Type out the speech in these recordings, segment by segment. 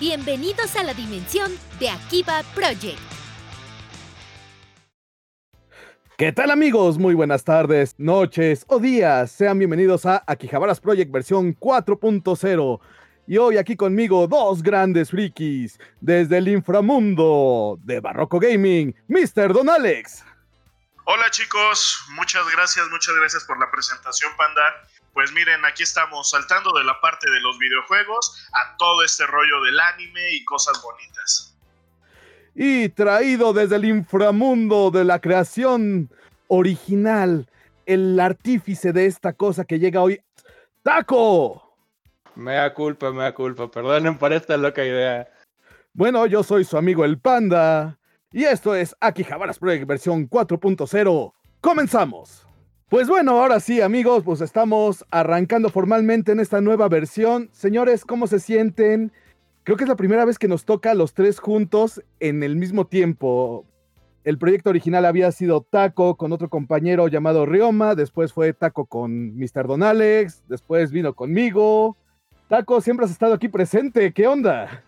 Bienvenidos a la dimensión de Akiba Project. ¿Qué tal amigos? Muy buenas tardes, noches o días. Sean bienvenidos a Akihabaras Project versión 4.0. Y hoy aquí conmigo dos grandes frikis desde el inframundo de Barroco Gaming, Mr. Don Alex. Hola chicos, muchas gracias, muchas gracias por la presentación Panda. Pues miren, aquí estamos saltando de la parte de los videojuegos a todo este rollo del anime y cosas bonitas. Y traído desde el inframundo de la creación original, el artífice de esta cosa que llega hoy, Taco. Mea culpa, mea culpa, perdonen por esta loca idea. Bueno, yo soy su amigo el Panda. Y esto es Aquí Javaras Project versión 4.0. ¡Comenzamos! Pues bueno, ahora sí, amigos, pues estamos arrancando formalmente en esta nueva versión. Señores, ¿cómo se sienten? Creo que es la primera vez que nos toca a los tres juntos en el mismo tiempo. El proyecto original había sido Taco con otro compañero llamado Rioma, después fue Taco con Mr. Don Alex, después vino conmigo. Taco, siempre has estado aquí presente, ¿qué onda?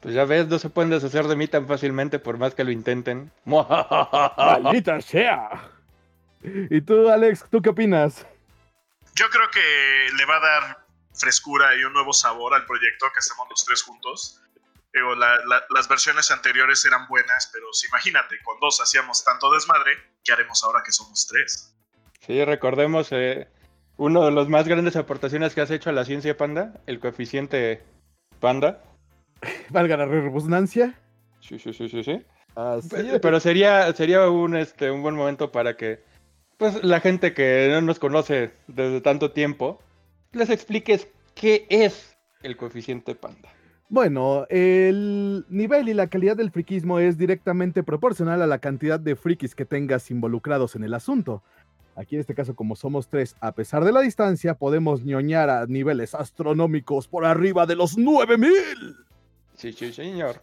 Pues ya ves, no se pueden deshacer de mí tan fácilmente por más que lo intenten. ¡Maldita sea! ¿Y tú, Alex, tú qué opinas? Yo creo que le va a dar frescura y un nuevo sabor al proyecto que hacemos los tres juntos. Digo, las versiones anteriores eran buenas, pero si imagínate, con dos hacíamos tanto desmadre, ¿qué haremos ahora que somos tres? Sí, recordemos eh, uno de los más grandes aportaciones que has hecho a la ciencia panda, el coeficiente panda. Valga la redundancia. Sí, sí, sí, sí, sí. Pero sería, sería un, este, un buen momento para que pues, la gente que no nos conoce desde tanto tiempo les expliques qué es el coeficiente panda. Bueno, el nivel y la calidad del friquismo es directamente proporcional a la cantidad de frikis que tengas involucrados en el asunto. Aquí en este caso, como somos tres, a pesar de la distancia, podemos ñoñar a niveles astronómicos por arriba de los 9000. Sí, sí, señor.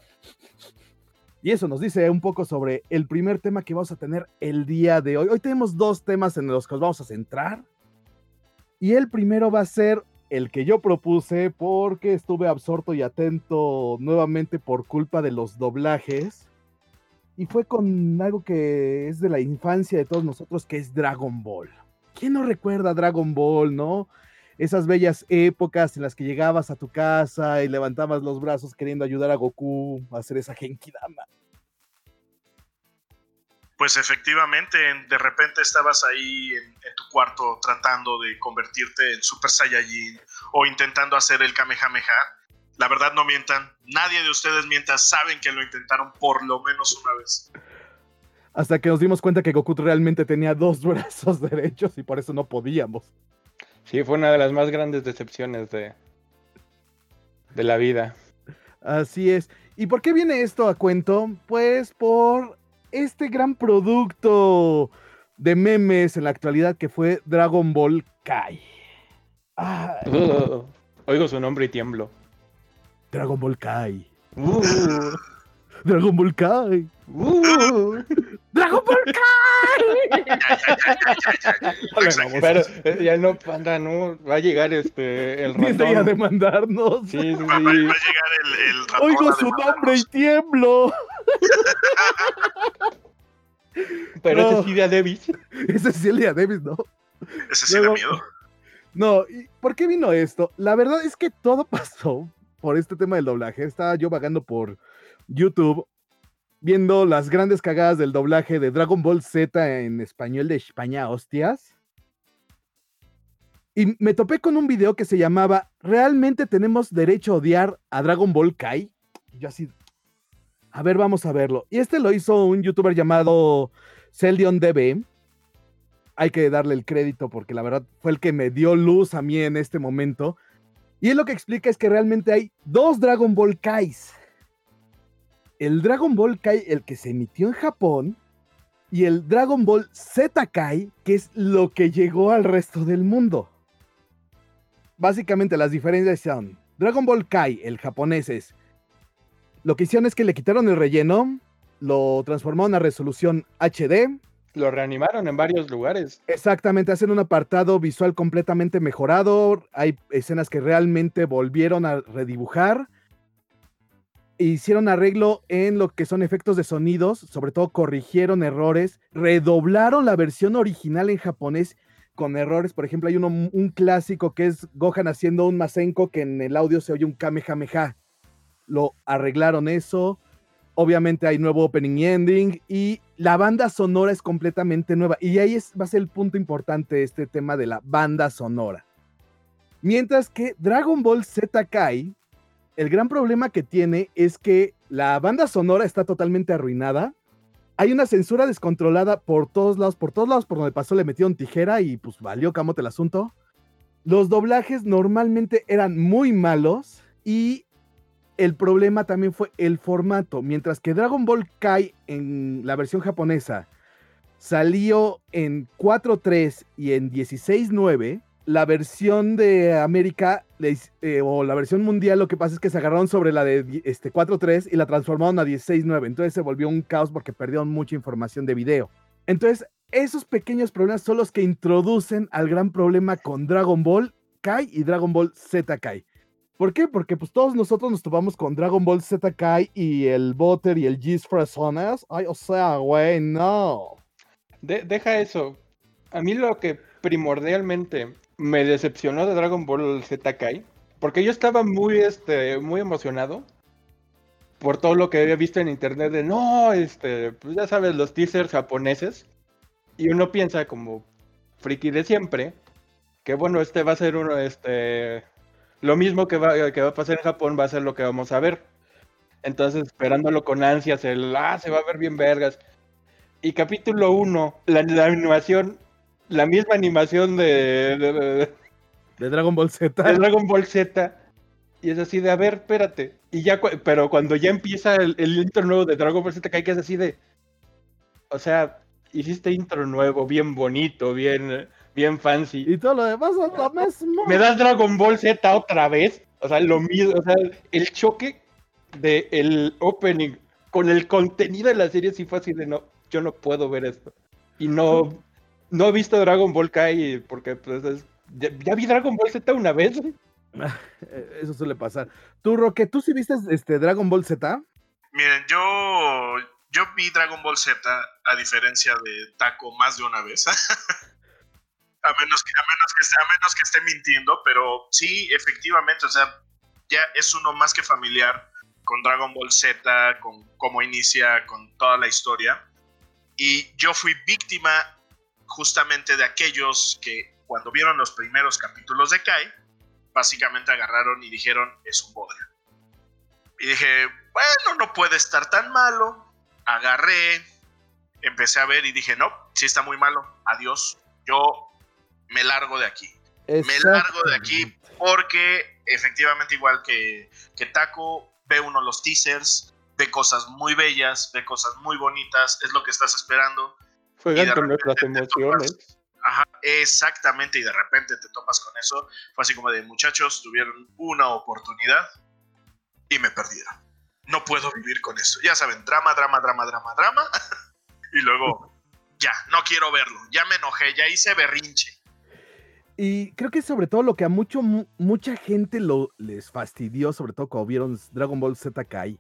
Y eso nos dice un poco sobre el primer tema que vamos a tener el día de hoy. Hoy tenemos dos temas en los que vamos a centrar. Y el primero va a ser el que yo propuse porque estuve absorto y atento nuevamente por culpa de los doblajes. Y fue con algo que es de la infancia de todos nosotros, que es Dragon Ball. ¿Quién no recuerda Dragon Ball, no? Esas bellas épocas en las que llegabas a tu casa y levantabas los brazos queriendo ayudar a Goku a hacer esa Genkidama. Pues efectivamente, de repente estabas ahí en, tu cuarto tratando de convertirte en Super Saiyajin o intentando hacer el Kamehameha. La verdad no mientan, nadie de ustedes mienta, saben que lo intentaron por lo menos una vez. Hasta que nos dimos cuenta que Goku realmente tenía dos brazos derechos y por eso no podíamos. Sí, fue una de las más grandes decepciones de, de la vida. Así es. ¿Y por qué viene esto a cuento? Pues por este gran producto de memes en la actualidad que fue Dragon Ball Kai. oigo su nombre y tiemblo. Dragon Ball Kai. Uh. Dragon Ball Kai. Uh. ¡Dragon Ball Kai! Pero eh, ya no, panda, no. Va a llegar este el ratón. a demandarnos. Sí, sí, sí. Va, a llegar el, el ratón Oigo su nombre y tiemblo. Pero ese es Silvia Davis. Ese es Silvia Davis, ¿no? Ese sí da miedo. No, ¿y ¿por qué vino esto? La verdad es que todo pasó por este tema del doblaje. Estaba yo vagando por YouTube viendo las grandes cagadas del doblaje de Dragon Ball Z en español de España, hostias. Y me topé con un video que se llamaba ¿Realmente tenemos derecho a odiar a Dragon Ball Kai? Yo así, a ver, vamos a verlo. Y este lo hizo un youtuber llamado Celdion DB. Hay que darle el crédito porque la verdad fue el que me dio luz a mí en este momento. Y él lo que explica es que realmente hay dos Dragon Ball Kais el Dragon Ball Kai, el que se emitió en Japón, y el Dragon Ball Z Kai, que es lo que llegó al resto del mundo. Básicamente las diferencias son, Dragon Ball Kai, el japonés es, lo que hicieron es que le quitaron el relleno, lo transformaron a resolución HD. Lo reanimaron en varios lugares. Exactamente, hacen un apartado visual completamente mejorado, hay escenas que realmente volvieron a redibujar hicieron arreglo en lo que son efectos de sonidos, sobre todo corrigieron errores, redoblaron la versión original en japonés con errores. Por ejemplo, hay un clásico que es Gohan haciendo un Masenko que en el audio se oye un Kamehameha. Lo arreglaron eso. Obviamente hay nuevo opening y ending y la banda sonora es completamente nueva. Y ahí es, va a ser el punto importante este tema de la banda sonora. Mientras que Dragon Ball Z Kai, el gran problema que tiene es que la banda sonora está totalmente arruinada. Hay una censura descontrolada por todos lados, por todos lados por donde pasó le metieron tijera y pues valió camote el asunto. Los doblajes normalmente eran muy malos y el problema también fue el formato. Mientras que Dragon Ball Kai en la versión japonesa salió en 4.3 y en 16.9, la versión de América eh, o la versión mundial lo que pasa es que se agarraron sobre la de este, 4.3 y la transformaron a 16.9. Entonces se volvió un caos porque perdieron mucha información de video. Entonces, esos pequeños problemas son los que introducen al gran problema con Dragon Ball Kai y Dragon Ball Z Kai. ¿Por qué? Porque pues todos nosotros nos topamos con Dragon Ball Z Kai y el Butter y el G's Fresonas. Ay, o sea, güey, no. deja eso. A mí lo que primordialmente me decepcionó de Dragon Ball Z Kai, porque yo estaba muy, este, muy emocionado por todo lo que había visto en internet de no, este, pues ya sabes, los teasers japoneses. Y uno piensa como friki de siempre, que bueno, este va a ser uno, este, lo mismo que va, que va a pasar en Japón va a ser lo que vamos a ver. Entonces, esperándolo con ansias, el, ah, se va a ver bien vergas. Y capítulo 1, la, animación, la misma animación de, de, Dragon Ball Z. De Dragon Ball Z. Y es así de, a ver, espérate. Y ya, pero cuando ya empieza el, intro nuevo de Dragon Ball Z, que es así de, o sea, hiciste intro nuevo, bien bonito, bien bien fancy. Y todo lo demás es lo mismo. Me das Dragon Ball Z otra vez. O sea, lo mismo. O sea, el choque del el opening con el contenido de la serie sí fue así de no, yo no puedo ver esto. Y no, no he visto Dragon Ball Kai porque pues ya, vi Dragon Ball Z una vez. Eso suele pasar. Tú, Roque, ¿tú sí viste este Dragon Ball Z? Miren, yo, yo vi Dragon Ball Z a diferencia de Taco más de una vez. a menos, que, a, menos que a menos que esté mintiendo, pero sí, efectivamente, o sea, ya es uno más que familiar con Dragon Ball Z, con cómo inicia, con toda la historia. Y yo fui víctima justamente de aquellos que cuando vieron los primeros capítulos de Kai, básicamente agarraron y dijeron, es un bodrio. Y dije, bueno, no puede estar tan malo. Agarré, empecé a ver y dije, no, sí está muy malo, adiós. Yo me largo de aquí. Me largo de aquí porque efectivamente igual que, que Taco, ve uno los teasers, ve cosas muy bellas, ve cosas muy bonitas, es lo que estás esperando. Juegan con nuestras emociones. ajá, exactamente, y de repente te topas con eso. Fue así como de muchachos, tuvieron una oportunidad y me perdieron. No puedo vivir con eso. Ya saben, drama, drama, drama, drama, drama. y luego, ya, no quiero verlo. Ya me enojé, ya hice berrinche. Y creo que sobre todo lo que a mucho, mucha gente lo, les fastidió, sobre todo cuando vieron Dragon Ball Z Kai,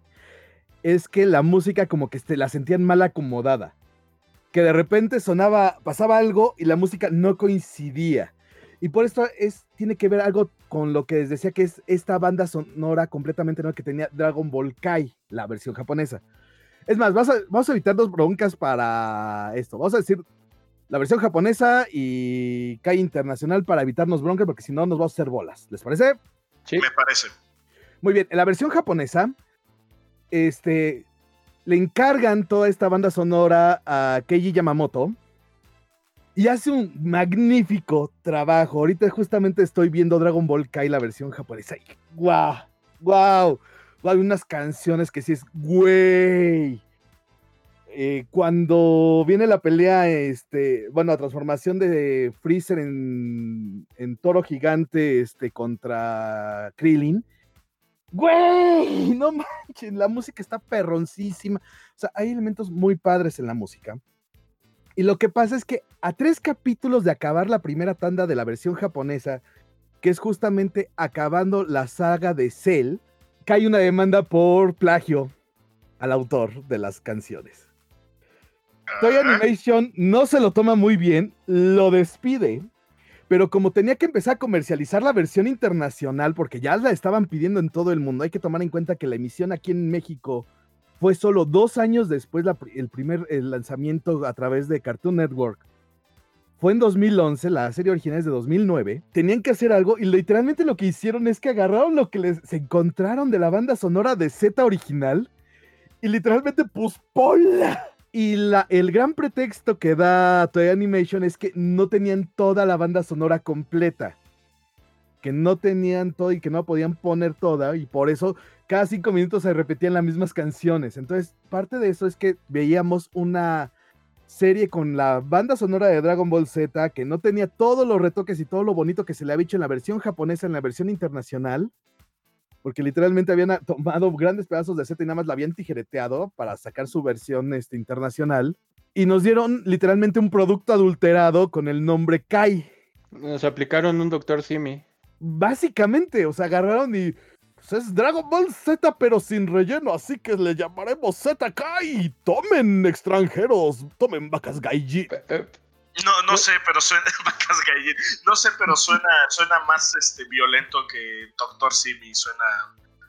es que la música como que la sentían mal acomodada. Que de repente sonaba, pasaba algo y la música no coincidía. Y por esto es, tiene que ver algo con lo que les decía que es esta banda sonora completamente nueva que tenía Dragon Ball Kai, la versión japonesa. Es más, vamos a, vamos a evitar dos broncas para esto. Vamos a decir la versión japonesa y Kai Internacional para evitarnos broncas, porque si no nos vamos a hacer bolas. ¿Les parece? Sí. Me parece. Muy bien, en la versión japonesa, este, le encargan toda esta banda sonora a Keiji Yamamoto y hace un magnífico trabajo. Ahorita justamente estoy viendo Dragon Ball Kai, la versión japonesa. ¡Guau! ¡Guau! Hay unas canciones que sí es, güey. Eh, cuando viene la pelea, este, bueno, la transformación de Freezer en, toro gigante este, contra Krillin. Güey, no manches, la música está perroncísima. O sea, hay elementos muy padres en la música. Y lo que pasa es que a tres capítulos de acabar la primera tanda de la versión japonesa, que es justamente acabando la saga de Cell, cae una demanda por plagio al autor de las canciones. Toy Animation no se lo toma muy bien, lo despide, pero como tenía que empezar a comercializar la versión internacional, porque ya la estaban pidiendo en todo el mundo, hay que tomar en cuenta que la emisión aquí en México fue solo dos años después el primer lanzamiento a través de Cartoon Network. Fue en 2011, la serie original es de 2009. Tenían que hacer algo y literalmente lo que hicieron es que agarraron lo que les, se encontraron de la banda sonora de Z original y literalmente pues. Y el gran pretexto que da Toy Animation es que no tenían toda la banda sonora completa. Que no tenían todo y que no podían poner toda. Y por eso cada cinco minutos se repetían las mismas canciones. Entonces, parte de eso es que veíamos una serie con la banda sonora de Dragon Ball Z que no tenía todos los retoques y todo lo bonito que se le había hecho en la versión japonesa, en la versión internacional porque literalmente habían tomado grandes pedazos de Z y nada más la habían tijereteado para sacar su versión este, internacional. Y nos dieron literalmente un producto adulterado con el nombre Kai. Nos aplicaron un Doctor Simi. Básicamente, o sea, agarraron y. Pues, es Dragon Ball Z, pero sin relleno, así que le llamaremos Z Kai. Tomen extranjeros, tomen vacas Gaiji. No, no sé, pero suena No sé, pero suena, suena más este violento que Doctor Simi. Suena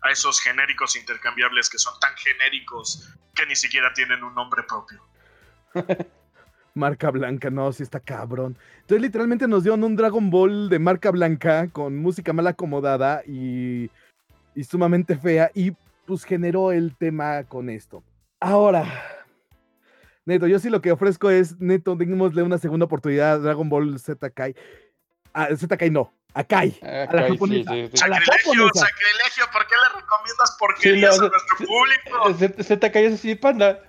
a esos genéricos intercambiables que son tan genéricos que ni siquiera tienen un nombre propio. marca blanca, no, sí está cabrón. Entonces, literalmente nos dieron un Dragon Ball de marca blanca con música mal acomodada y, y sumamente fea. Y pues generó el tema con esto. Ahora, Neto, yo sí lo que ofrezco es, Neto, démosle una segunda oportunidad a Dragon Ball Z Kai. A Z Kai no, a Kai. a la japonesa. sacrilegio, sacrilegio, ¿por qué le recomiendas porquerías a nuestro público? Z Kai es así, panda.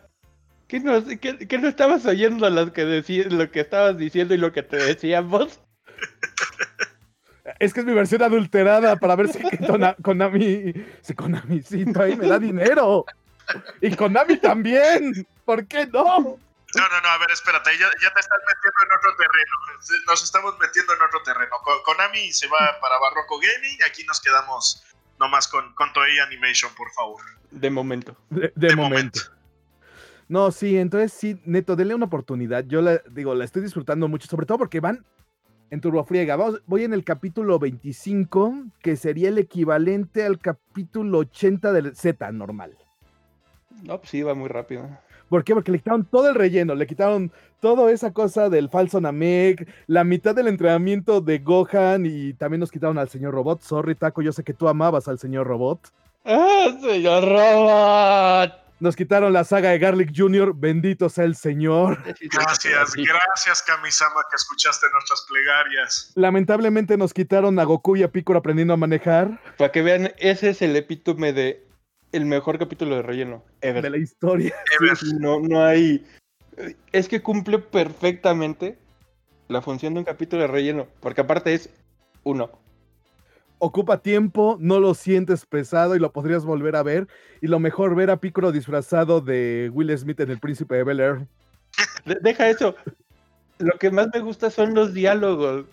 ¿Qué no, qué, no estabas oyendo lo que, lo que estabas diciendo y lo que te decíamos? Es que es mi versión adulterada para ver si Konami, si Konami, sí, ahí me da dinero. Y Konami también. ¿Por qué no? No, no, no, a ver, espérate, ya, te estás metiendo en otro terreno. Nos estamos metiendo en otro terreno. Konami se va para Barroco Gaming, aquí nos quedamos nomás con, con Toei Animation, por favor. De momento. De, momento. No, sí, entonces sí, neto, denle una oportunidad. Yo la digo, la estoy disfrutando mucho, sobre todo porque van en turbofriega. Vamos, voy en el capítulo 25, que sería el equivalente al capítulo 80 del Z normal. No, pues sí, va muy rápido. ¿Por qué? Porque le quitaron todo el relleno, le quitaron toda esa cosa del falso Namek, la mitad del entrenamiento de Gohan y también nos quitaron al señor Robot. Sorry, Taco, yo sé que tú amabas al señor Robot. ¡Ah, señor Robot! Nos quitaron la saga de Garlic Jr., bendito sea el Señor. Gracias, gracias, Kamisama, que escuchaste nuestras plegarias. Lamentablemente nos quitaron a Goku y a Piccolo aprendiendo a manejar. Para que vean, ese es el epítome de el mejor capítulo de relleno De la historia. No, no hay. Es que cumple perfectamente la función de un capítulo de relleno. Porque aparte es uno. Ocupa tiempo, no lo sientes pesado y lo podrías volver a ver. Y lo mejor, ver a Piccolo disfrazado de Will Smith en El Príncipe de Bel Air. Deja eso. Lo que más me gusta son los diálogos.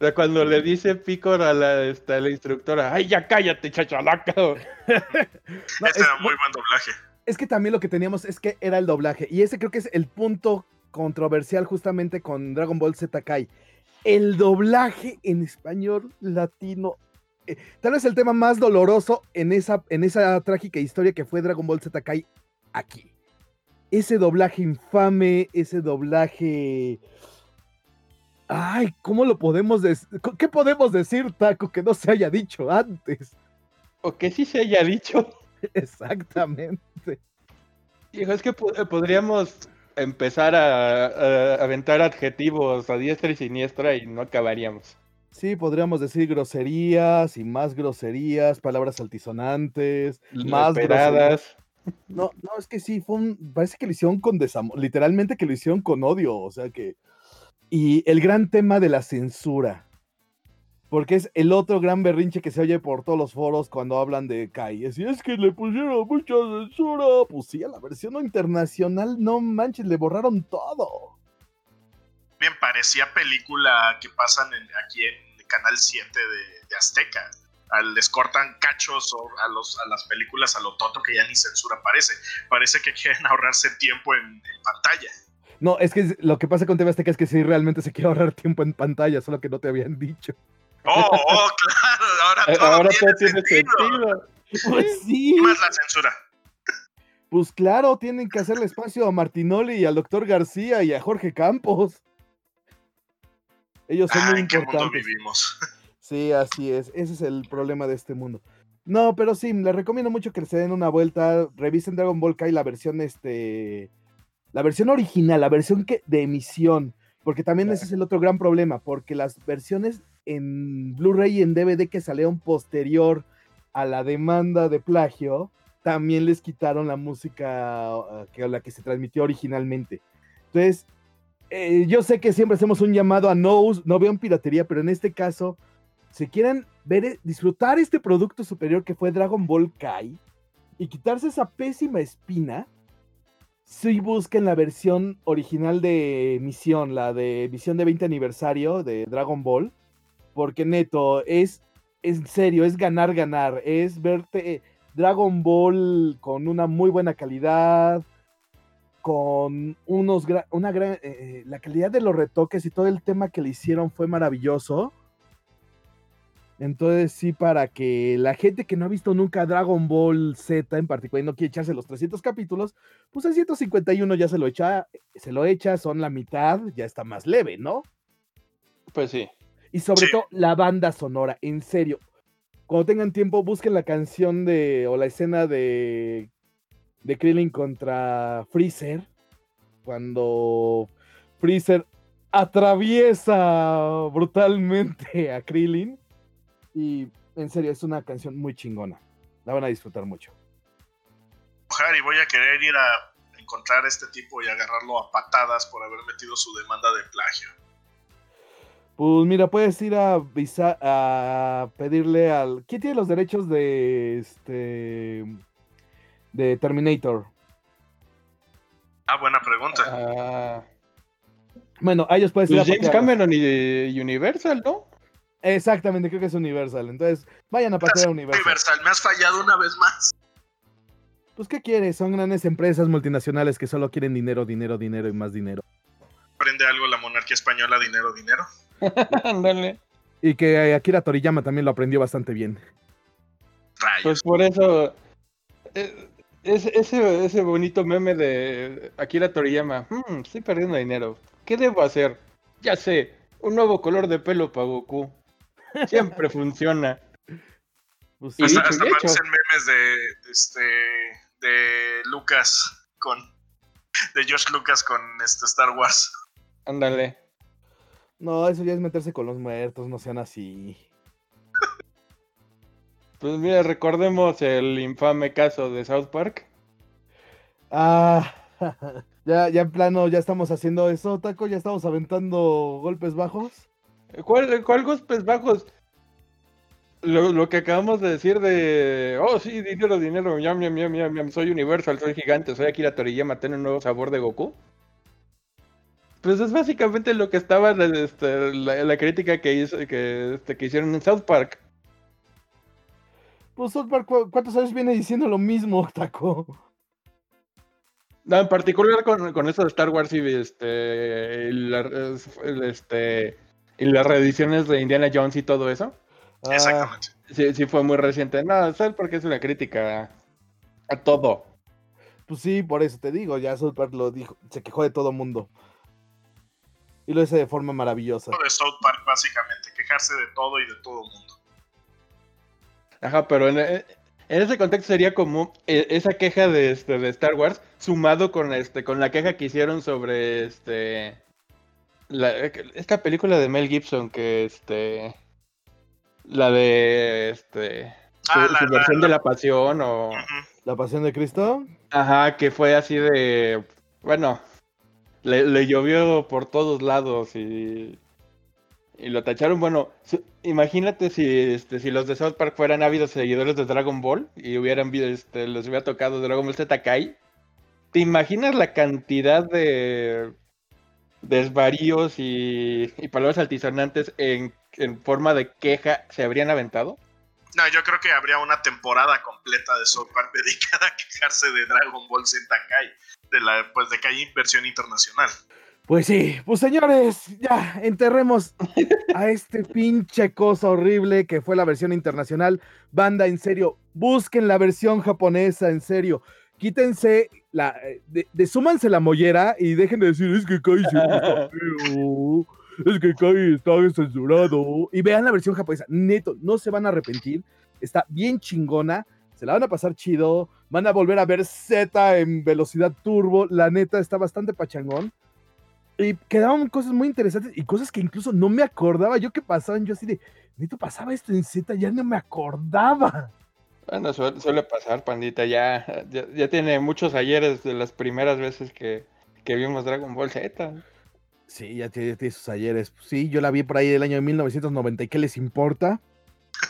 O sea, cuando le dice Picor a la, esta, la instructora, ¡ay, ya cállate, chachalaca! no, Ese era muy buen doblaje. Es que también lo que teníamos es que era el doblaje. Y ese creo que es el punto controversial justamente con Dragon Ball Z Kai. El doblaje en español latino. Eh, tal vez el tema más doloroso en esa, en esa trágica historia que fue Dragon Ball Z Kai aquí. Ese doblaje infame, ese doblaje Ay, ¿cómo lo podemos decir? ¿Qué podemos decir, Taco, que no se haya dicho antes? O que sí se haya dicho. Exactamente. Hijo, es que eh, podríamos empezar a, aventar adjetivos a diestra y siniestra y no acabaríamos. Sí, podríamos decir groserías y más groserías, palabras altisonantes, más groserías. No, no, es que sí, fue un, parece que lo hicieron con desamor, literalmente que lo hicieron con odio, o sea que y el gran tema de la censura. Porque es el otro gran berrinche que se oye por todos los foros cuando hablan de Kai. Y es que le pusieron mucha censura. Pues sí, a la versión internacional, no manches, le borraron todo. Bien, parecía película que pasan aquí en Canal 7 de, Azteca. les cortan cachos a, los, a las películas a lo tonto que ya ni censura parece. Parece que quieren ahorrarse tiempo en, pantalla. No, es que lo que pasa con TV Azteca es que sí realmente se quiere ahorrar tiempo en pantalla, solo que no te habían dicho. Oh, oh claro, ahora eh, todo, ahora tiene, sentido. Pues sí. Y más la censura. Pues claro, tienen que hacerle espacio a Martinoli y al doctor García y a Jorge Campos. Ellos son muy importantes. vivimos. Sí, así es. Ese es el problema de este mundo. No, pero sí, les recomiendo mucho que se den una vuelta. Revisen Dragon Ball Kai, la versión este. La versión original, la versión que, de emisión. Porque también ese es el otro gran problema. Porque las versiones en Blu-ray y en DVD que salieron posterior a la demanda de plagio, también les quitaron la música uh, que la que se transmitió originalmente. Entonces, eh, yo sé que siempre hacemos un llamado a no, no vean piratería, pero en este caso, si quieren ver, eh, disfrutar este producto superior que fue Dragon Ball Kai y quitarse esa pésima espina, sí busquen la versión original de emisión, la de emisión de 20 aniversario de Dragon Ball, porque neto, es en serio, es ganar, ganar, es verte Dragon Ball con una muy buena calidad, con unos, una gran, eh, eh, la calidad de los retoques y todo el tema que le hicieron fue maravilloso. Entonces sí, para que la gente que no ha visto nunca Dragon Ball Z en particular y no quiere echarse los 300 capítulos, pues el 151 ya se lo echa, se lo echa, son la mitad, ya está más leve, ¿no? Pues sí. Y sobre todo la banda sonora, en serio. Cuando tengan tiempo, busquen la canción de o la escena de de Krillin contra Freezer. Cuando Freezer atraviesa brutalmente a Krillin. Y en serio, es una canción muy chingona. La van a disfrutar mucho. y voy a querer ir a encontrar a este tipo y agarrarlo a patadas por haber metido su demanda de plagio. Pues mira, puedes ir a, a pedirle al. ¿Quién tiene los derechos de este. de Terminator? Ah, buena pregunta. Ah. bueno, a ellos puedes ir pues a James Cameron y Universal, ¿no? Exactamente, creo que es Universal. Entonces, vayan a patear a Universal. Universal, me has fallado una vez más. Pues, ¿qué quieres? Son grandes empresas multinacionales que solo quieren dinero, dinero, dinero y más dinero. ¿Aprende algo la monarquía española, dinero, dinero? Y que Akira Toriyama también lo aprendió bastante bien. Pues por eso. Eh, ese, ese bonito meme de Akira Toriyama. Hmm, estoy perdiendo dinero. ¿Qué debo hacer? Ya sé, un nuevo color de pelo para Goku. Siempre funciona. Pues hasta, hasta memes de, este, de Lucas con. De George Lucas con este Star Wars. Ándale. No, eso ya es meterse con los muertos, no sean así. Pues mira, recordemos el infame caso de South Park. Ah, ya, ya en plano, ya estamos haciendo eso, Taco, ya estamos aventando golpes bajos. ¿Cuál, cuál bajos? Lo, que acabamos de decir de, oh sí, dinero, dinero, yam, yam, yam, yam, soy Universal, soy gigante, soy Akira Toriyama, tengo un nuevo sabor de Goku. Pues es básicamente lo que estaba este, la, crítica que, hizo, que, este, que hicieron en South Park. Pues South Park, ¿cuántos años viene diciendo lo mismo, Taco? No, en particular con, con eso de Star Wars y este, este y las reediciones de Indiana Jones y todo eso. Ah. Exactamente. Sí, sí fue muy reciente. No, ¿sabes por qué es una crítica a todo? Pues sí, por eso te digo, ya South Park lo dijo, se quejó de todo mundo. Y lo hice de forma maravillosa. De South Park, básicamente, quejarse de todo y de todo mundo. Ajá, pero en, en, ese contexto sería como e, esa queja de, este, de Star Wars, sumado con, este, con la queja que hicieron sobre este esta película de Mel Gibson que este la de este ah, su, versión de la pasión o la pasión de Cristo ajá que fue así de bueno le, llovió por todos lados y y lo tacharon. Bueno imagínate si este si los de South Park fueran ávidos seguidores de Dragon Ball y hubieran este les hubiera tocado Dragon Ball Z Kai te imaginas la cantidad de desvaríos y, palabras altisonantes en, forma de queja se habrían aventado? No, yo creo que habría una temporada completa de South Park dedicada a quejarse de Dragon Ball Z Kai, de la, pues de Kai versión internacional. Pues sí, pues señores, ya enterremos a este pinche cosa horrible que fue la versión internacional. Banda, en serio, busquen la versión japonesa, en serio. Quítense la, de, la mollera y dejen de decir, es que Kai se está feo, es que Kai está censurado. Y vean la versión japonesa, neto, no se van a arrepentir. Está bien chingona, se la van a pasar chido. Van a volver a ver Z en velocidad turbo. La neta está bastante pachangón. Y quedaban cosas muy interesantes y cosas que incluso no me acordaba yo que pasaban. Yo así de, neto, pasaba esto en Z, ya no me acordaba. Bueno, suele, suele pasar, pandita. Ya, ya, ya, tiene muchos ayeres de las primeras veces que, que vimos Dragon Ball Z. Sí, ya tiene, tiene, sus ayeres. Sí, yo la vi por ahí del año 1990. ¿Y qué les importa?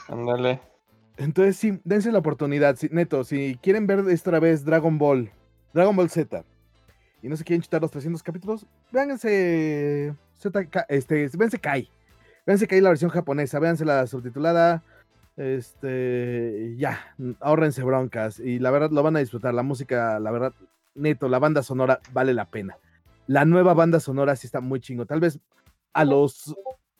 Ándale. Entonces, sí, dense la oportunidad. Sí, neto, si quieren ver esta vez Dragon Ball, Dragon Ball Z, y no se quieren chutar los 300 capítulos, véanse Z, este, véanse Kai. Véanse Kai la versión japonesa, véanse la subtitulada. Este, ya, ahorrense broncas. Y la verdad lo van a disfrutar. La música, la verdad, neto, la banda sonora vale la pena. La nueva banda sonora sí está muy chingo. Tal vez a los,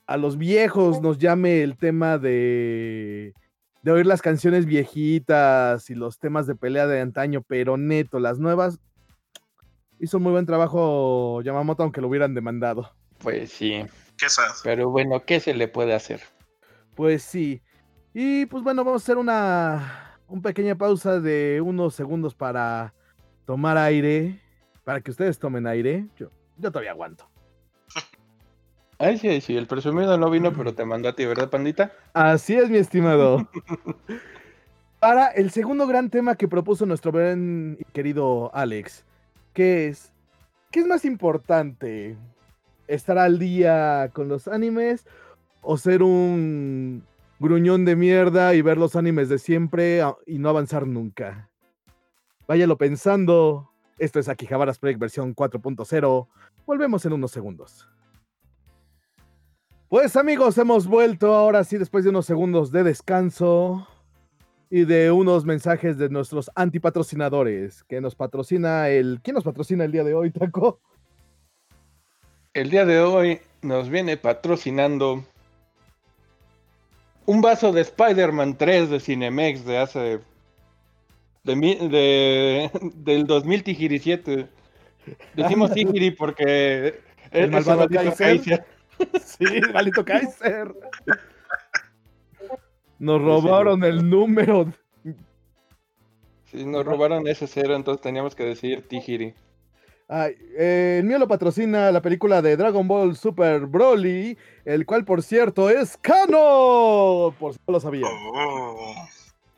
a los viejos nos llame el tema de, de oír las canciones viejitas y los temas de pelea de antaño, pero neto, las nuevas hizo muy buen trabajo Yamamoto, aunque lo hubieran demandado. Pues sí. ¿Qué sad? Pero bueno, ¿qué se le puede hacer? Pues sí. Y pues bueno, vamos a hacer una, una pequeña pausa de unos segundos para tomar aire, para que ustedes tomen aire. Yo, yo todavía aguanto. Ay, sí, sí, el presumido no vino, pero te mandó a ti, ¿verdad, pandita? Así es, mi estimado. para el segundo gran tema que propuso nuestro buen y querido Alex, que es, ¿qué es más importante? ¿Estar al día con los animes o ser un gruñón de mierda y ver los animes de siempre y no avanzar nunca? Váyalo pensando. Esto es Akihabaras Project versión 4.0. Volvemos en unos segundos. Pues amigos, hemos vuelto ahora sí después de unos segundos de descanso y de unos mensajes de nuestros antipatrocinadores que nos patrocina el... ¿Quién nos patrocina el día de hoy, Taco? El día de hoy nos viene patrocinando un vaso de Spider-Man 3 de Cinemex de hace... De, de, del 2000 Tijiri Decimos Tijiri porque... El malvado Kaiser. Sí, maldito Kaiser. Nos robaron el número. Sí, nos robaron ese cero, entonces teníamos que decir Tijiri. Ay, eh, el mío lo patrocina la película de Dragon Ball Super Broly, el cual, por cierto, es Kano. Por si no lo sabía. Oh.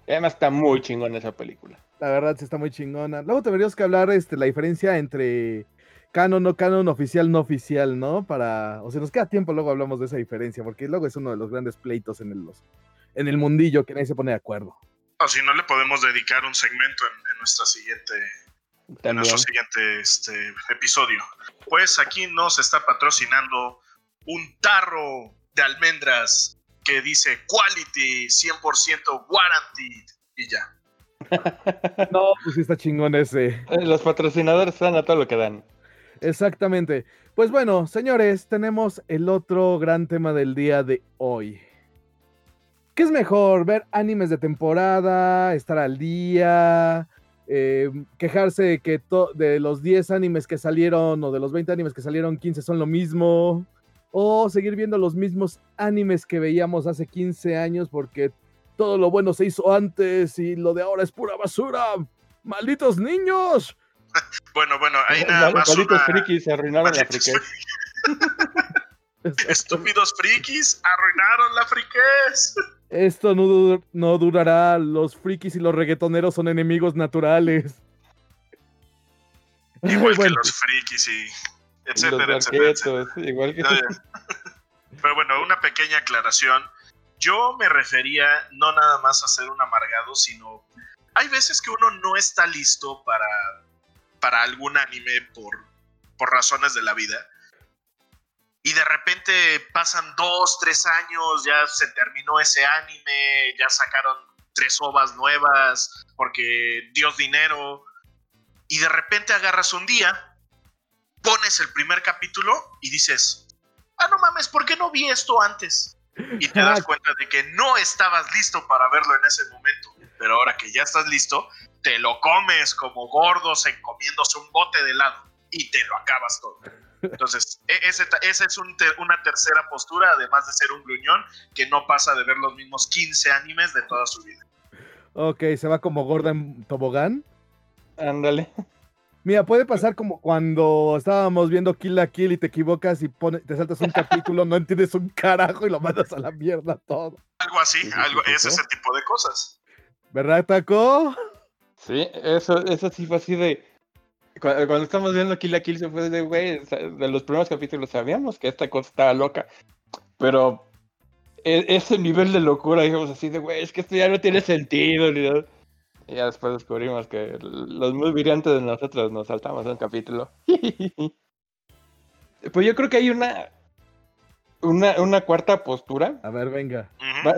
Además, está muy chingona esa película. La verdad, sí está muy chingona. Luego tendríamos que hablar este, la diferencia entre canon, no canon, oficial, no oficial, ¿no? Para. O sea, nos queda tiempo, luego hablamos de esa diferencia, porque luego es uno de los grandes pleitos en el, los, en el mundillo que nadie se pone de acuerdo. O si no, le podemos dedicar un segmento en, en nuestra siguiente. En nuestro siguiente este, episodio. Pues aquí nos está patrocinando un tarro de almendras que dice quality 100% guaranteed y ya. no, pues está chingón ese. Los patrocinadores están a todo lo que dan. Exactamente. Pues bueno, señores, tenemos el otro gran tema del día de hoy. ¿Qué es mejor? ¿Ver animes de temporada? ¿Estar al día? Eh, ¿Quejarse de que de los 10 animes que salieron o de los 20 animes que salieron, 15 son lo mismo? ¿O seguir viendo los mismos animes que veíamos hace 15 años porque todo lo bueno se hizo antes y lo de ahora es pura basura? ¡Malditos niños! Bueno, bueno, ahí nada más. Malditos una... frikis se arruinaron la friquez. Estúpidos frikis arruinaron la friquez. Esto no, dur no, durará. Los frikis y los reggaetoneros son enemigos naturales. Igual bueno. que los frikis y etcétera, los etcétera, etcétera. Igual que... Pero bueno, una pequeña aclaración. Yo me refería no nada más a ser un amargado, sino hay veces que uno no está listo para, para algún anime por, por razones de la vida. Y de repente pasan dos, tres años, ya se terminó ese anime, ya sacaron tres ovas nuevas porque Dios dinero, y de repente agarras un día, pones el primer capítulo y dices, ah, no mames, ¿por qué no vi esto antes? Y te das cuenta de que no estabas listo para verlo en ese momento, pero ahora que ya estás listo, te lo comes como gordos en comiéndose un bote de helado y te lo acabas todo. Entonces, e, esa es una tercera postura, además de ser un gruñón, que no pasa de ver los mismos 15 animes de toda su vida. Ok, se va como gorda en tobogán. Ándale. Mira, puede pasar como cuando estábamos viendo Kill la Kill y te equivocas y te saltas un capítulo, no entiendes un carajo y lo mandas a la mierda todo. Algo así, algo, es ese tipo de cosas. ¿Verdad, Taco? Sí, eso, eso sí fue así de. Cuando, estamos viendo Kill la Kill se fue de, güey, de los primeros capítulos sabíamos que esta cosa estaba loca, pero e, ese nivel de locura, digamos así de, güey, es que esto ya no tiene sentido, ni nada. Y ya después descubrimos que los muy brillantes de nosotros nos saltamos un capítulo. pues yo creo que hay una, una, una cuarta postura. A ver, venga.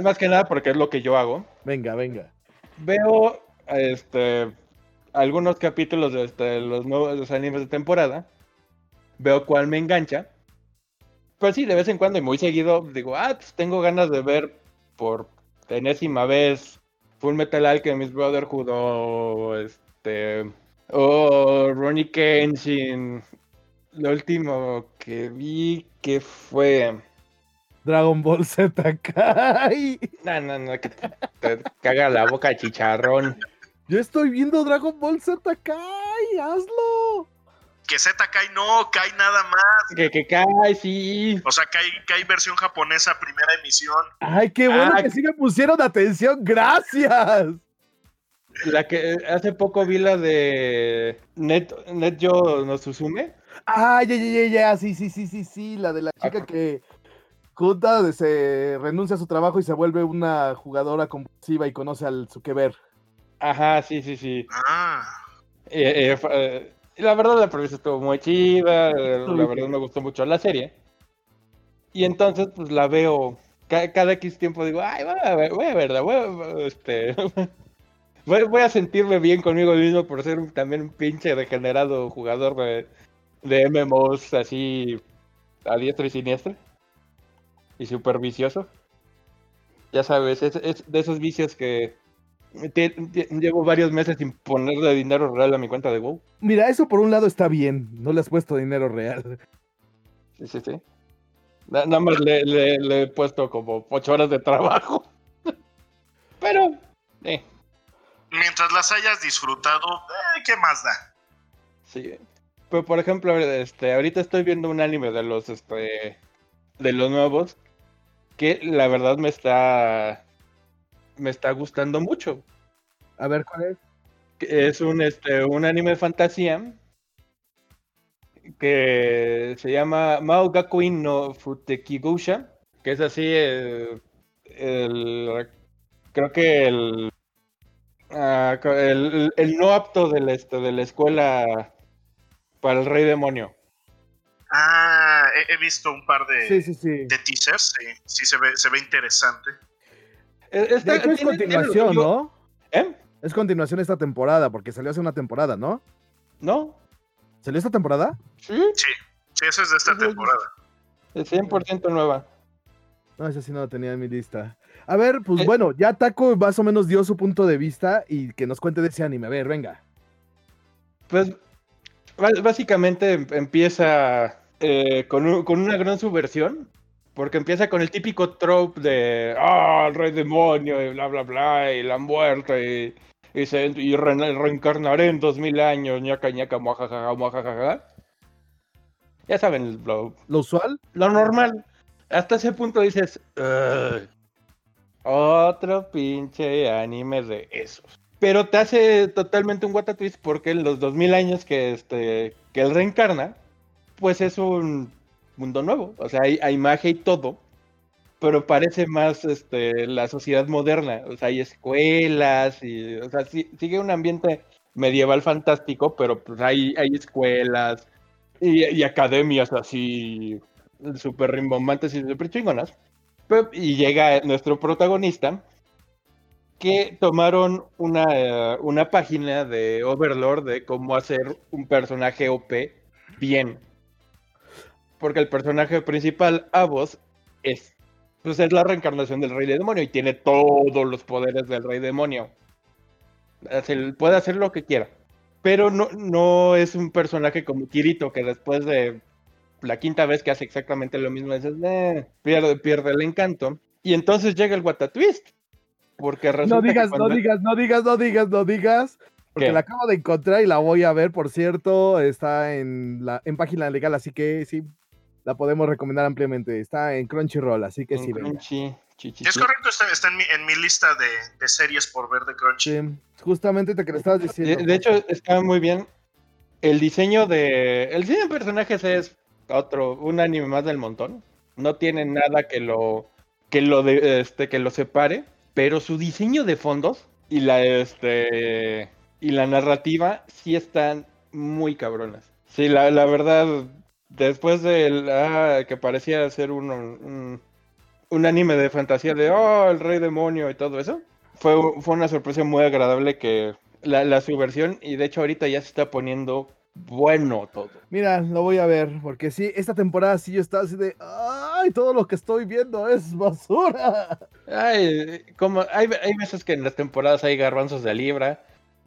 Más que nada porque es lo que yo hago. Venga, venga. Veo este algunos capítulos de este, los nuevos animes de temporada. Veo cuál me engancha. Pues sí, de vez en cuando y muy seguido digo, ah, pues tengo ganas de ver por enésima vez Full Metal Alchemist Brotherhood o este o Ronnie Kenshin. Lo último que vi que fue Dragon Ball Z Kai. No, no, no, que te, caga la boca chicharrón. Yo estoy viendo Dragon Ball Z Kai, hazlo que Z Kai no, Kai nada más. Que, que Kai, sí. O sea, Kai, Kai versión japonesa, primera emisión. Ay, qué bueno ah, que sí me pusieron atención, gracias. La que hace poco vi la de Net, Net Yo no Susume. Ah, ya, ya, ya, ya, sí, sí, sí, sí, sí, la de la chica ah. que junta, se renuncia a su trabajo y se vuelve una jugadora compulsiva y conoce al Zuckerberg. Ajá, sí, sí, sí. Ah. Eh, eh, eh la verdad la premisa estuvo muy chida, la verdad me gustó mucho la serie. Y entonces pues la veo cada, X tiempo digo, ay, voy a ver, voy a verla, voy a, este, voy, a sentirme bien conmigo mismo por ser también un pinche degenerado jugador de, de MMOs así a diestra y siniestra. Y súper vicioso. Ya sabes, es de esos vicios que llevo varios meses sin ponerle dinero real a mi cuenta de WoW. Mira, eso por un lado está bien, no le has puesto dinero real. Sí, sí, sí. Nada más le, he puesto como ocho horas de trabajo. Pero, eh. Mientras las hayas disfrutado, eh, ¿qué más da? Sí. Pero por ejemplo, este, ahorita estoy viendo un anime de los, este, de los nuevos que la verdad me está me está gustando mucho. A ver, ¿cuál es? Es un, este, un anime de fantasía que se llama Mao Gakuin no Futekigusha, que es así el, creo que ah, el, el, no apto de la, este, de la escuela para el rey demonio. Ah, he, visto un par de, de teasers, sí, sí se ve, se ve interesante. Es continuación, ¿no? ¿Eh? Es continuación esta temporada, porque salió hace una temporada, ¿no? ¿No? ¿Salió esta temporada? Sí. Sí, sí eso es de esta temporada. Es 100% nueva. No, esa sí no la tenía en mi lista. A ver, pues eh. bueno, ya Taco más o menos dio su punto de vista y que nos cuente de ese anime. A ver, venga. Pues básicamente em, empieza eh, con, con, una gran subversión porque empieza con el típico trope de, ah, el rey demonio, y bla, bla, bla, y la muerte, y, y, se, y reencarnaré en dos mil años, ñaca, ñaca, muajajaja, muajajaja. Ya saben, lo, lo usual, lo normal. Hasta ese punto dices, otro pinche anime de esos. Pero te hace totalmente un what twist porque en los dos mil años que, este, que él reencarna, pues es un mundo nuevo. O sea, hay, magia y todo, pero parece más este, la sociedad moderna. O sea, hay escuelas y, o sea, sigue un ambiente medieval fantástico, pero pues hay, hay escuelas y, academias así súper rimbombantes y súper chingonas. Y llega nuestro protagonista, que tomaron una, una página de Overlord de cómo hacer un personaje OP bien. Porque el personaje principal, Avos, es, pues es la reencarnación del Rey Demonio y tiene todos los poderes del Rey Demonio. puede hacer lo que quiera. Pero no, no es un personaje como Kirito, que después de la quinta vez que hace exactamente lo mismo, dices, eh, pierde, pierde el encanto. Y entonces llega el Watatwist. Porque no digas, no digas, no digas, no digas, no digas. Porque la acabo de encontrar y la voy a ver, por cierto. Está en la en página legal, así que sí, la podemos recomendar ampliamente. Está en Crunchyroll, así que sí. Crunchy, es correcto, está, en, mi, lista de, series por ver de Crunchy. Sí, justamente te que le estabas diciendo. De, hecho, está muy bien. El diseño de. El diseño de personajes es otro, un anime más del montón. No tiene nada que lo. que lo de, este, que lo separe. Pero su diseño de fondos y la este. y la narrativa sí están muy cabronas. Sí, la, la verdad después de ah, que parecía ser un, un, anime de fantasía de, oh, el rey demonio y todo eso, fue, fue una sorpresa muy agradable que la, la subversión, y de hecho ahorita ya se está poniendo bueno todo. Mira, lo voy a ver, porque sí, esta temporada sí yo estaba así de, ay, todo lo que estoy viendo es basura. Ay, como, hay, hay veces que en las temporadas hay garbanzos de libra,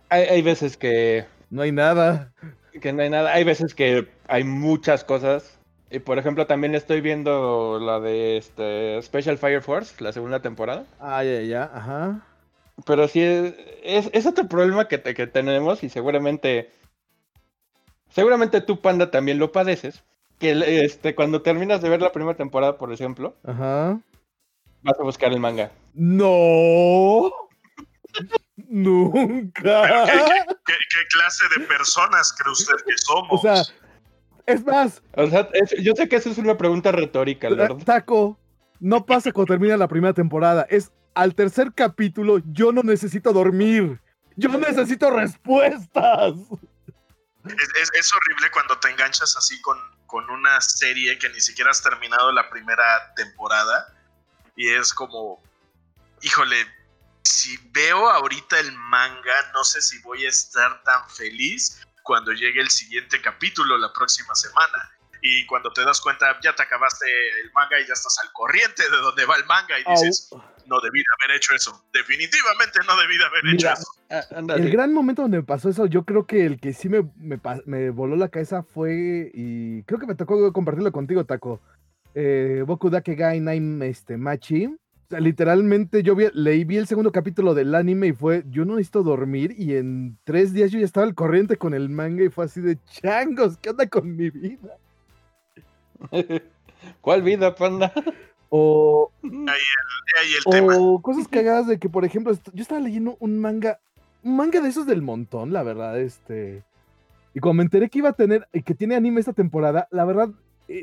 hay, hay veces que... No hay nada que no hay nada. Hay veces que hay muchas cosas. Y por ejemplo, también estoy viendo la de este Special Fire Force, la segunda temporada. Ah, ya, ya, ajá. Pero sí, es, es, otro problema que, que tenemos y seguramente. Seguramente tú, Panda, también lo padeces. Que este, cuando terminas de ver la primera temporada, por ejemplo, ajá. vas a buscar el manga. No. Nunca. ¿Qué, clase de personas cree usted que somos? O sea, es más. yo sé que esa es una pregunta retórica, ¿verdad? Taco, no pasa cuando termina la primera temporada. Es al tercer capítulo, yo no necesito dormir. Yo necesito respuestas. Es, horrible cuando te enganchas así con, con una serie que ni siquiera has terminado la primera temporada. Y es como, híjole, si veo ahorita el manga, no sé si voy a estar tan feliz cuando llegue el siguiente capítulo la próxima semana. Y cuando te das cuenta, ya te acabaste el manga y ya estás al corriente de donde va el manga y dices, no debí de haber hecho eso. Definitivamente no debí de haber hecho eso. Ah, el gran momento donde me pasó eso, yo creo que el que sí me, me, voló la cabeza fue, y creo que me tocó compartirlo contigo, Taco. Eh, Boku Dake Gai Nine este, Machi literalmente yo leí, vi el segundo capítulo del anime y fue, yo no necesito dormir y en tres días yo ya estaba al corriente con el manga y fue así de changos, ¿qué onda con mi vida? ¿Cuál vida, panda? O, ahí el, o cosas cagadas de que, por ejemplo, yo estaba leyendo un manga, un manga de esos del montón, la verdad, este... Y cuando me enteré que iba a tener, y que tiene anime esta temporada, la verdad,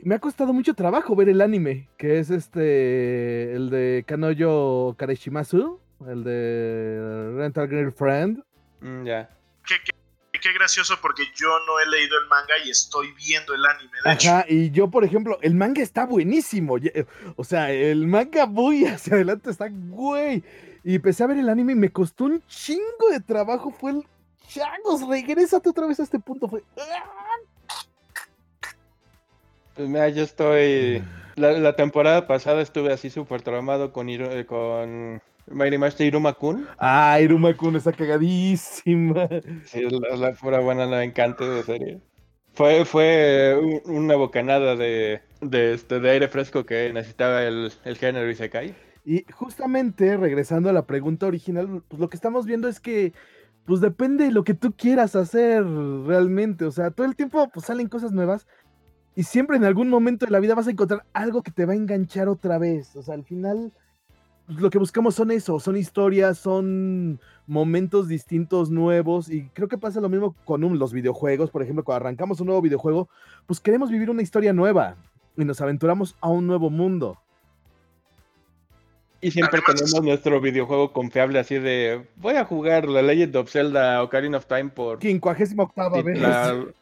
me ha costado mucho trabajo ver el anime, que es este, el de Kanoyo Kareshimasu, el de Rental Girlfriend. Mm, ya. Qué, gracioso porque yo no he leído el manga y estoy viendo el anime. De Ajá, y yo, por ejemplo, el manga está buenísimo. O sea, el manga muy hacia adelante está güey. Y empecé a ver el anime y me costó un chingo de trabajo. Fue el changos, regrésate otra vez a este punto. Fue. Pues mira, yo estoy. La, temporada pasada estuve así súper traumado con, eh, con Mighty Master Iruma-kun. Ah, Iruma-kun está cagadísima. Sí, la, la pura buena, me encanta de serie. Fue, fue una bocanada de, de, este, de aire fresco que necesitaba el, el género Isekai. Y justamente, regresando a la pregunta original, pues lo que estamos viendo es que pues depende de lo que tú quieras hacer realmente. O sea, todo el tiempo pues salen cosas nuevas y siempre en algún momento de la vida vas a encontrar algo que te va a enganchar otra vez. O sea, al final pues, lo que buscamos son eso, son historias, son momentos distintos, nuevos. Y creo que pasa lo mismo con los videojuegos. Por ejemplo, cuando arrancamos un nuevo videojuego, pues queremos vivir una historia nueva y nos aventuramos a un nuevo mundo. Y siempre tenemos nuestro videojuego confiable así de voy a jugar la Legend of Zelda Ocarina of Time por 58 vez.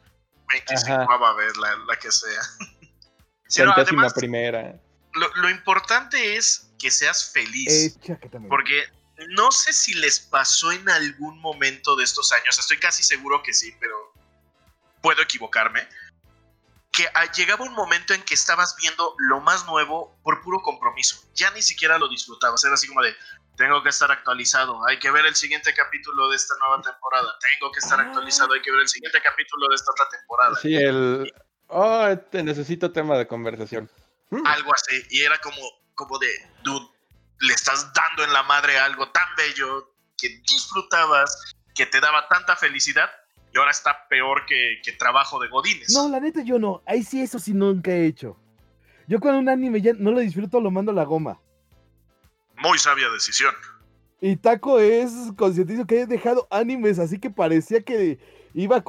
25 a ver la, la, que sea. Centésima primera. Lo, importante es que seas feliz. porque no sé si les pasó en algún momento de estos años, estoy casi seguro que sí, pero puedo equivocarme. Que llegaba un momento en que estabas viendo lo más nuevo por puro compromiso. Ya ni siquiera lo disfrutabas. Era así como de, tengo que estar actualizado, hay que ver el siguiente capítulo de esta nueva temporada, tengo que estar actualizado, hay que ver el siguiente capítulo de esta otra temporada. Sí, el... Oh, te necesito tema de conversación. Mm. Algo así, y era como, como de, dude, le estás dando en la madre algo tan bello que disfrutabas, que te daba tanta felicidad, y ahora está peor que, que trabajo de godines. No, la neta yo no, ahí sí eso sí nunca he hecho. Yo con un anime ya no lo disfruto, lo mando a la goma. Muy sabia decisión. Y Taco es conscientizo que he dejado animes así que parecía que iba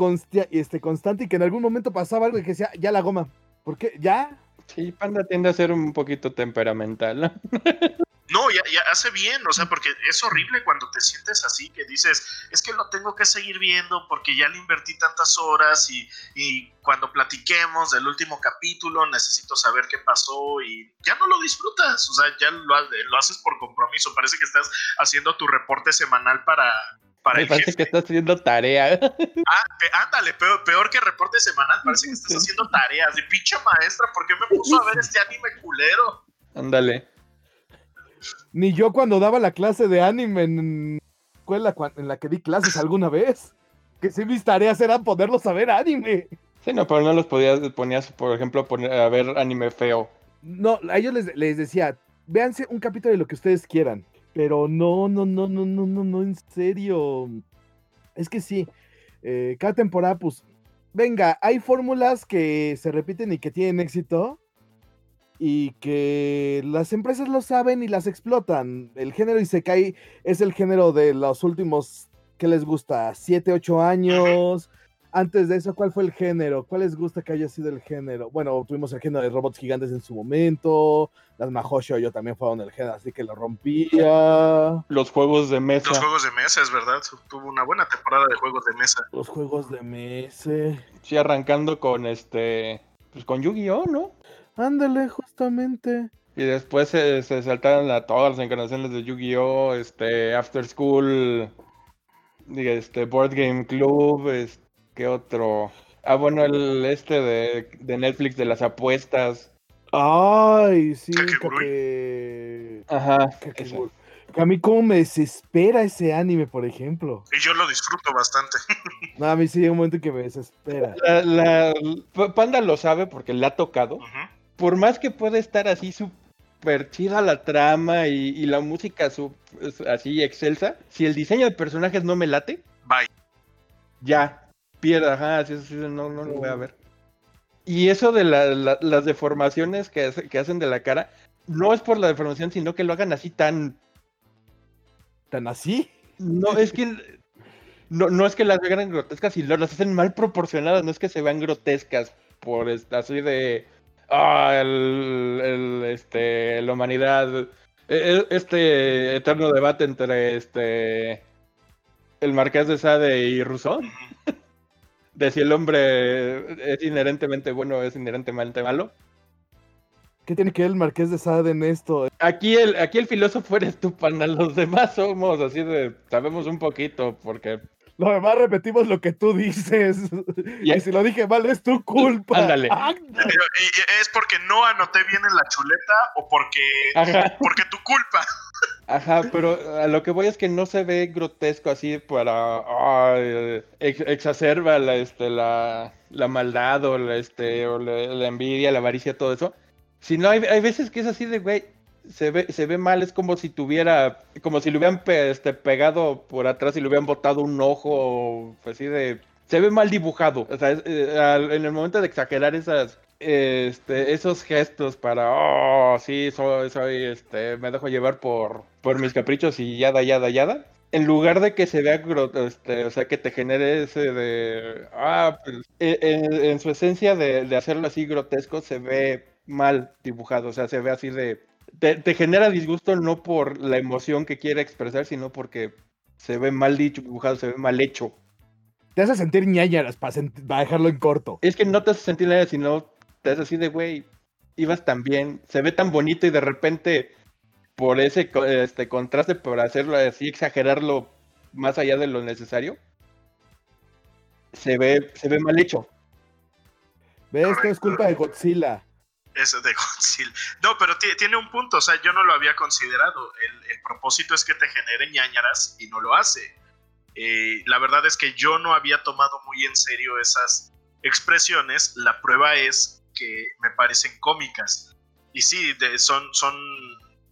este, constante y que en algún momento pasaba algo y que decía, ya la goma. ¿Por qué? ¿Ya? Sí, Panda tiende a ser un poquito temperamental. No, ya, hace bien, o sea, porque es horrible cuando te sientes así, que dices, es que lo tengo que seguir viendo porque ya le invertí tantas horas y, y cuando platiquemos del último capítulo necesito saber qué pasó y ya no lo disfrutas, o sea, ya lo, lo haces por compromiso, parece que estás haciendo tu reporte semanal para, para Me parece que estás haciendo tarea. Ah, ándale, peor, peor, que reporte semanal, parece que estás haciendo tareas. De pinche maestra, ¿por qué me puso a ver este anime culero? Ándale. Ni yo cuando daba la clase de anime en escuela en la que di clases alguna vez. Que sí mis tareas eran poderlos a ver anime. Sí, no, pero no los podías, ponías, por ejemplo, poner, a ver anime feo. No, a ellos les, les decía, véanse un capítulo de lo que ustedes quieran. Pero no, no, no, no, no, no, no, en serio. Es que sí, eh, cada temporada, pues, venga, hay fórmulas que se repiten y que tienen éxito y que las empresas lo saben y las explotan. El género Isekai es el género de los últimos, ¿qué les gusta? ¿7, 8 años? Antes de eso, ¿cuál fue el género? ¿Cuál les gusta que haya sido el género? Bueno, tuvimos el género de robots gigantes en su momento. Las Mahosho yo también fueron el género, así que lo rompía. Los juegos de mesa. Los juegos de mesa, es verdad. Tuvo una buena temporada de juegos de mesa. Los juegos de mesa. Sí, arrancando con este. Pues con Yu-Gi-Oh, ¿no? Ándale, justamente. Y después se, saltaron a todas las encarnaciones de Yu-Gi-Oh! Este, After School, este, Board Game Club, este, ¿qué otro? Ah, bueno, el este de, Netflix de las apuestas. Ay, sí, que... Ajá. a mí cómo me desespera ese anime, por ejemplo. Y yo lo disfruto bastante. No, a mí sí hay un momento que me desespera. La, Panda lo sabe porque le ha tocado por más que pueda estar así súper chida la trama y, la música así excelsa, si el diseño de personajes no me late, bye. Ya, pierda, ajá, no, no lo voy a ver. Y eso de las deformaciones que, que hacen de la cara, no es por la deformación, sino que lo hagan así tan... ¿Tan así? No, es que... No, no es que las vean grotescas, sino las hacen mal proporcionadas, no es que se vean grotescas por así de ah, el, este, la humanidad, e, e, este eterno debate entre este, el marqués de Sade y Rousseau, de si el hombre es inherentemente bueno o es inherentemente malo. ¿Qué tiene que ver el marqués de Sade en esto? Aquí el, aquí el filósofo eres tú, pana. Los demás somos así de. Sabemos un poquito, porque lo demás repetimos lo que tú dices. Y si lo dije mal, es tu culpa. Ándale. Es porque no anoté bien en la chuleta o porque, porque tu culpa. Ajá, pero a lo que voy es que no se ve grotesco así para exacerba la, este, la, la maldad o, la, este, o la, envidia, la avaricia, todo eso. Sino hay, hay veces que es así de, güey, se ve, se ve mal, es como si tuviera, como si le hubieran este, pegado por atrás y le hubieran botado un ojo, así de... Se ve mal dibujado, o sea, eh, en el momento de exagerar esas, este, esos gestos para, oh, sí, soy, soy, este, me dejo llevar por, por mis caprichos y yada, yada, yada. En lugar de que se vea, este, o sea, que te genere ese de, ah, pues, e, en, su esencia de, de hacerlo así grotesco, se ve mal dibujado, o sea, se ve así de, te, genera disgusto no por la emoción que quiere expresar, sino porque se ve mal dicho, dibujado, se ve mal hecho. Te hace sentir ñañaras para, dejarlo en corto. Es que no te hace sentir nada, sino te hace así de, güey, ibas tan bien, se ve tan bonito y de repente por ese este, contraste, por hacerlo así, exagerarlo más allá de lo necesario, se ve, se ve mal hecho. ¿Ves que es culpa de Godzilla? Es de Godzilla. No, pero tiene un punto, o sea, yo no lo había considerado. El, propósito es que te genere ñañaras y no lo hace. Eh, la verdad es que yo no había tomado muy en serio esas expresiones. La prueba es que me parecen cómicas. Y sí, son, son,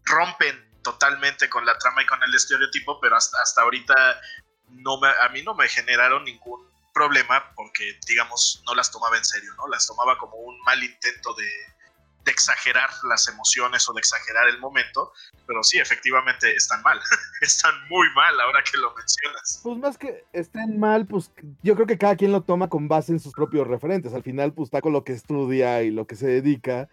rompen totalmente con la trama y con el estereotipo, pero hasta, hasta ahorita no a mí no me generaron ningún problema porque, digamos, no las tomaba en serio, ¿no? Las tomaba como un mal intento de, exagerar las emociones o de exagerar el momento, pero sí, efectivamente están mal, están muy mal ahora que lo mencionas. Pues más que estén mal, pues yo creo que cada quien lo toma con base en sus propios referentes, al final pues está con lo que estudia y lo que se dedica,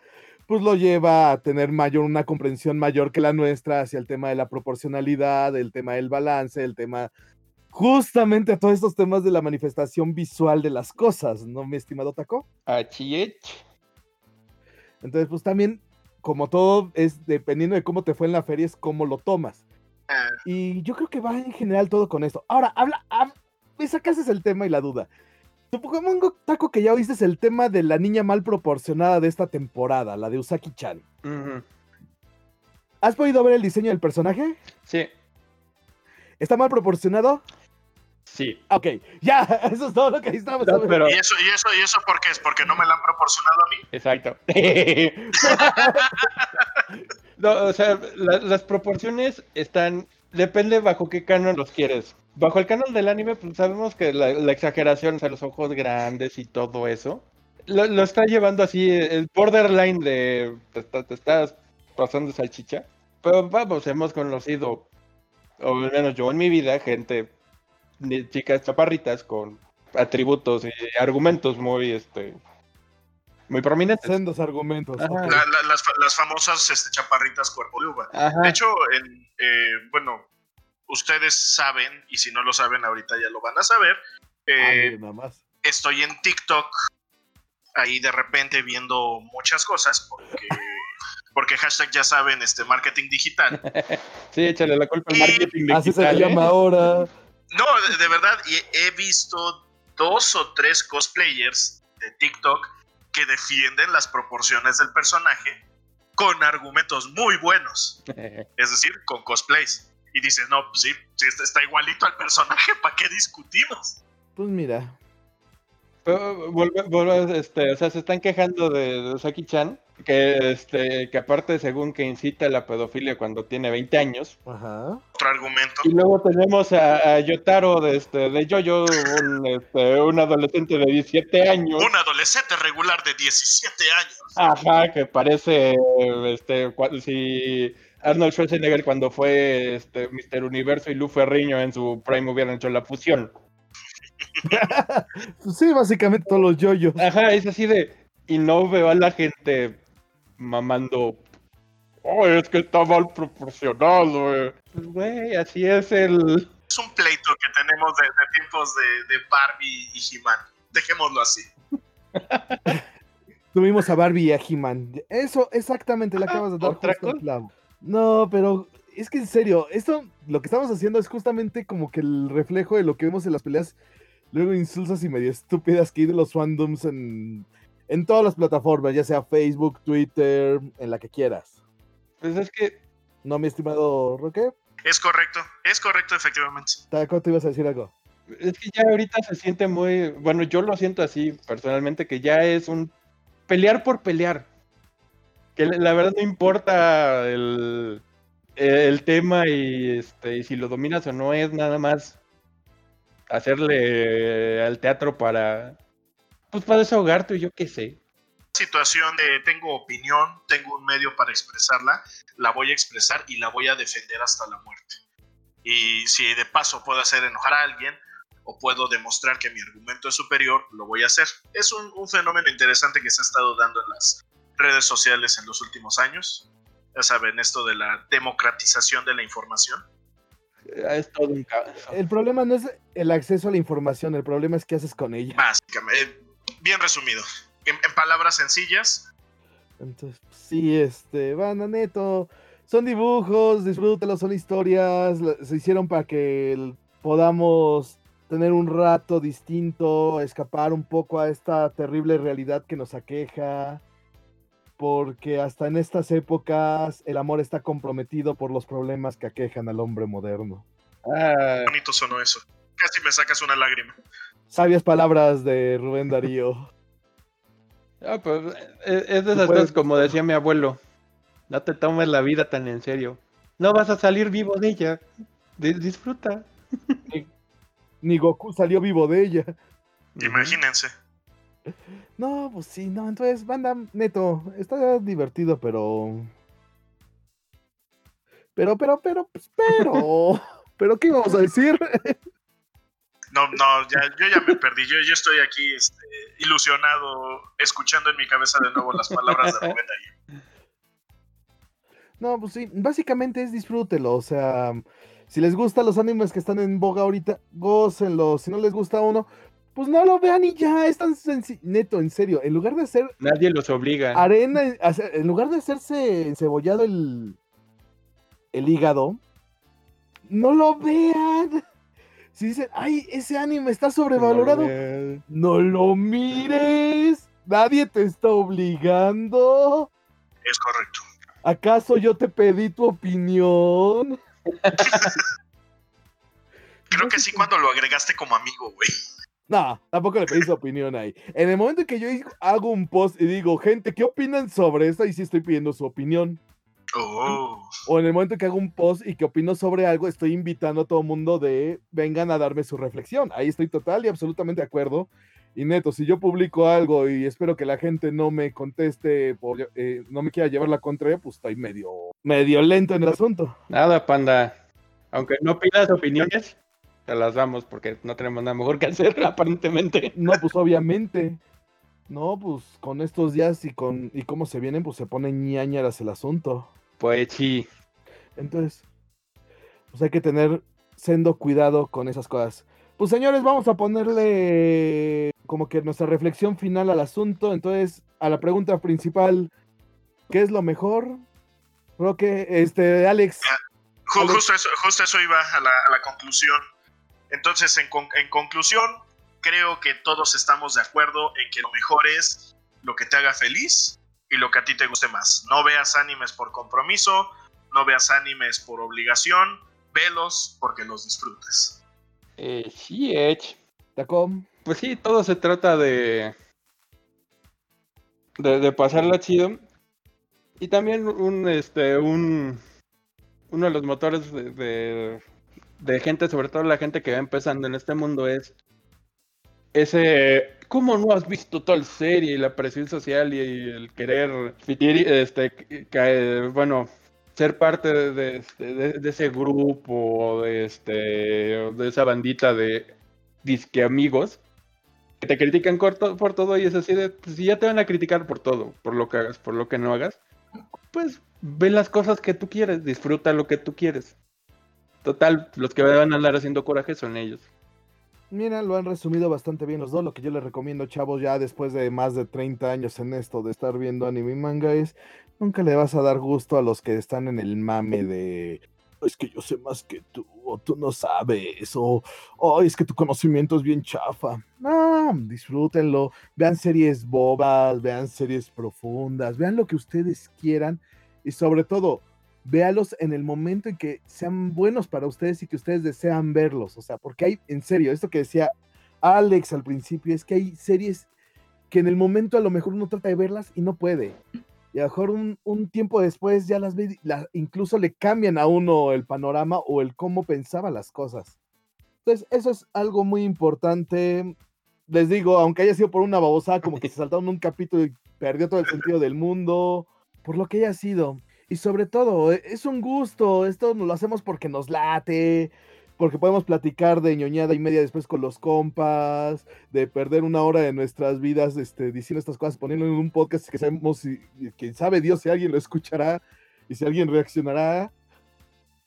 pues lo lleva a tener mayor, una comprensión mayor que la nuestra hacia el tema de la proporcionalidad, el tema del balance, el tema justamente a todos estos temas de la manifestación visual de las cosas, ¿no, mi estimado Taco? Entonces, pues también, como todo, es dependiendo de cómo te fue en la feria, es cómo lo tomas. Ah. Y yo creo que va en general todo con esto. Ahora, habla, me sacases el tema y la duda. Supongo, Taco, que ya oíste el tema de la niña mal proporcionada de esta temporada, la de Usaki-chan. ¿Has podido ver el diseño del personaje? Sí. ¿Está mal proporcionado? Sí. Ok, ya, eso es todo lo que necesitamos ¿Y, eso, y, eso, ¿Y eso por qué es? ¿Porque no me la han proporcionado a mí? Exacto. no, o sea, las proporciones están. Depende bajo qué canon los quieres. Bajo el canon del anime, pues sabemos que la, exageración, o sea, los ojos grandes y todo eso, lo, está llevando así el borderline de te, estás pasando salchicha. Pero vamos, hemos conocido, o al menos yo en mi vida, gente chicas chaparritas con atributos y argumentos muy este muy prominentes. Sendos argumentos. las, famosas este, chaparritas cuerpo de uva. De hecho, en, eh, bueno, ustedes saben, y si no lo saben ahorita ya lo van a saber, eh, más. estoy en TikTok ahí de repente viendo muchas cosas porque... porque hashtag ya saben, este marketing digital. sí, échale la culpa al marketing digital. Así se llama ¿eh? ahora. No, de, verdad, he visto dos o tres cosplayers de TikTok que defienden las proporciones del personaje con argumentos muy buenos. es decir, con cosplays. Y dices, no, pues sí, sí está igualito al personaje, ¿para qué discutimos? Pues mira, este, o sea, se están quejando de, Saki-chan, que, este, que aparte, según que incita a la pedofilia cuando tiene 20 años. Ajá. Otro argumento. Y luego tenemos a, Yotaro de, este, de Jojo, un, este, un adolescente de 17 años. Un adolescente regular de 17 años. Ajá, que parece, este, si Arnold Schwarzenegger cuando fue este, Mr. Universo y Lu Ferriño en su prime hubieran hecho la fusión. Sí, básicamente todos los yoyos. Ajá, es así de. Y no veo a la gente mamando. Oh, es que está mal proporcionado, pues, güey. así es el. Es un pleito que tenemos de, tiempos de, Barbie y He-Man. Dejémoslo así. Tuvimos a Barbie y a He-Man. Eso, exactamente, le acabas de dar justo No, pero es que en serio, esto, lo que estamos haciendo es justamente como que el reflejo de lo que vemos en las peleas luego insulsas y medio estúpidas que hay de los fandoms en, en todas las plataformas, ya sea Facebook, Twitter, en la que quieras. Pues es que... ¿No, mi estimado Roque? Es correcto, es correcto, efectivamente. Taco, te ibas a decir algo? Es que ya ahorita se siente muy... Bueno, yo lo siento así personalmente, que ya es un pelear por pelear. Que la verdad no importa el, el tema y, este, y si lo dominas o no, es nada más hacerle al teatro para, pues para desahogarte, yo qué sé. Situación de tengo opinión, tengo un medio para expresarla, la voy a expresar y la voy a defender hasta la muerte. Y si de paso puedo hacer enojar a alguien o puedo demostrar que mi argumento es superior, lo voy a hacer. Es un, un fenómeno interesante que se ha estado dando en las redes sociales en los últimos años. Ya saben, esto de la democratización de la información es todo un El problema no es el acceso a la información, el problema es qué haces con ella. Básicamente, bien resumido. En, palabras sencillas, Entonces, sí, este, van a neto. Son dibujos, disfrútelos, son historias. Se hicieron para que podamos tener un rato distinto, escapar un poco a esta terrible realidad que nos aqueja. Porque hasta en estas épocas el amor está comprometido por los problemas que aquejan al hombre moderno. Ah. Bonito sonó eso. Casi me sacas una lágrima. Sabias palabras de Rubén Darío. Ah, pues, e, es de esas cosas como decía mi abuelo. No te tomes la vida tan en serio. No vas a salir vivo de ella. disfruta. Ni, Goku salió vivo de ella. Imagínense. No, pues sí, no. Entonces, banda, neto, está divertido, pero. Pero, pero, pero, pues, pero. pero, ¿qué íbamos a decir? No, no, ya, yo ya me perdí. Yo, yo estoy aquí este, ilusionado, escuchando en mi cabeza de nuevo las palabras de Rubén ahí. No, pues sí, básicamente es disfrútelo. O sea, si les gustan los animes que están en boga ahorita, gócenlos. Si no les gusta uno, pues no lo vean y ya. Es tan sencillo. Neto, en serio, en lugar de hacer. Nadie los obliga. Arena, en lugar de hacerse encebollado el, el hígado, no lo vean. Si dicen, ay, ese anime está sobrevalorado, no, lo mires. Nadie te está obligando. Es correcto. ¿Acaso yo te pedí tu opinión? Creo que sí cuando lo agregaste como amigo, güey. No, tampoco le pedí su opinión ahí. En el momento en que yo hago un post y digo, gente, ¿qué opinan sobre esto? Ahí sí estoy pidiendo su opinión. Oh. O en el momento que hago un post y que opino sobre algo, estoy invitando a todo el mundo de vengan a darme su reflexión. Ahí estoy total y absolutamente de acuerdo. Y neto, si yo publico algo y espero que la gente no me conteste, por, eh, no me quiera llevar la contraria, pues estoy medio, medio lento en el asunto. Nada, panda. Aunque no pidas opiniones, te las damos porque no tenemos nada mejor que hacer, aparentemente. No, pues obviamente. No, pues con estos días y con y cómo se vienen, pues se ponen ñañaras el asunto. Pues sí. Entonces, pues hay que tener sendo cuidado con esas cosas. Pues señores, vamos a ponerle como que nuestra reflexión final al asunto. Entonces, a la pregunta principal, ¿qué es lo mejor? Creo que, este, Alex. Ah, justo, eso, iba a la, conclusión. Entonces, en, en conclusión, creo que todos estamos de acuerdo en que lo mejor es lo que te haga feliz y lo que a ti te guste más. No veas animes por compromiso, no veas animes por obligación, velos porque los disfrutes. Eh, sí, Edge. ¿Tacom? Pues sí, todo se trata de, de, pasarla chido. Y también un, este, un, uno de los motores de, de gente, sobre todo la gente que va empezando en este mundo, es ese ¿cómo no has visto tal serie? Y la presión social y el querer este, bueno, ser parte de, este, ese grupo, de, este, de esa bandita de disque amigos que te critican por, por todo y es así de, pues si ya te van a criticar por todo, por lo que hagas, por lo que no hagas, pues ve las cosas que tú quieres, disfruta lo que tú quieres. Total, los que van a andar haciendo coraje son ellos. Mira, lo han resumido bastante bien los dos. Lo que yo les recomiendo, chavos, ya después de más de 30 años en esto de estar viendo anime y manga, es nunca le vas a dar gusto a los que están en el mame de es que yo sé más que tú, o tú no sabes, o es que tu conocimiento es bien chafa. No, disfrútenlo, vean series bobas, vean series profundas, vean lo que ustedes quieran y sobre todo, véalos en el momento en que sean buenos para ustedes y que ustedes desean verlos. O sea, porque hay, en serio, esto que decía Alex al principio, es que hay series que en el momento a lo mejor uno trata de verlas y no puede. Y a lo mejor un, tiempo después ya las ve, incluso le cambian a uno el panorama o el cómo pensaba las cosas. Entonces, eso es algo muy importante. Les digo, aunque haya sido por una babosada, como que se saltaron un capítulo y perdió todo el sentido del mundo, por lo que haya sido y sobre todo, e, es un gusto, esto lo hacemos porque nos late, porque podemos platicar de ñoñada y media después con los compas, de perder una hora de nuestras vidas este, diciendo estas cosas, poniendo en un podcast que sabemos, si, quién sabe Dios si alguien lo escuchará y si alguien reaccionará.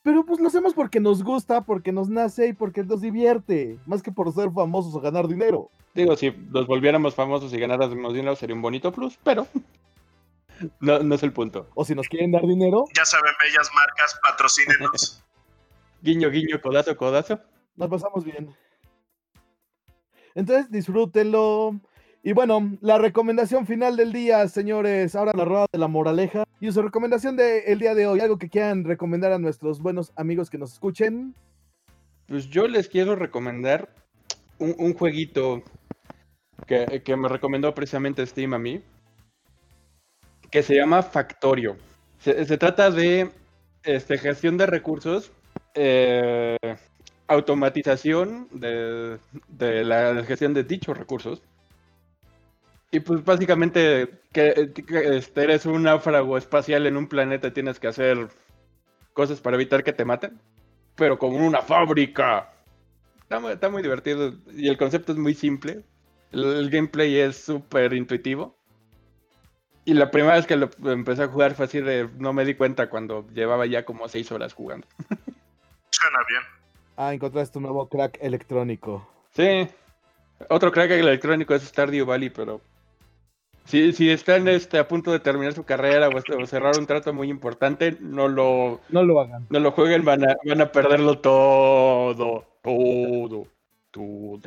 Pero pues lo hacemos porque nos gusta, porque nos nace y porque nos divierte, más que por ser famosos o ganar dinero. Digo, si nos volviéramos famosos y ganáramos dinero sería un bonito plus, pero no, no es el punto. O si nos quieren dar dinero, Ya saben, bellas marcas, patrocínenos. Guiño, guiño, codazo, codazo. nos pasamos bien. Entonces, disfrútenlo. Y bueno, la recomendación final del día, señores. Ahora la rueda de la moraleja. Y su recomendación del día de hoy, algo que quieran recomendar a nuestros buenos amigos que nos escuchen. Pues yo les quiero recomendar un, un jueguito que, que me recomendó precisamente Steam a mí, que se llama Factorio. Se, trata de este, gestión de recursos, eh, automatización de, la gestión de dichos recursos. Y pues básicamente que, este, eres un náufrago espacial en un planeta y tienes que hacer cosas para evitar que te maten, pero como en una fábrica. Está, muy- está muy divertido y el concepto es muy simple. El, el gameplay es súper intuitivo. Y la primera vez que lo empecé a jugar fue así de no me di cuenta cuando llevaba ya como seis horas jugando. Suena bien. Ah, encontraste un nuevo crack electrónico. Sí. Otro crack electrónico es Stardew Valley, pero si, si están este, a punto de terminar su carrera o, o cerrar un trato muy importante, no lo, No lo hagan. no lo jueguen, van a, van a perderlo todo. Todo. Todo.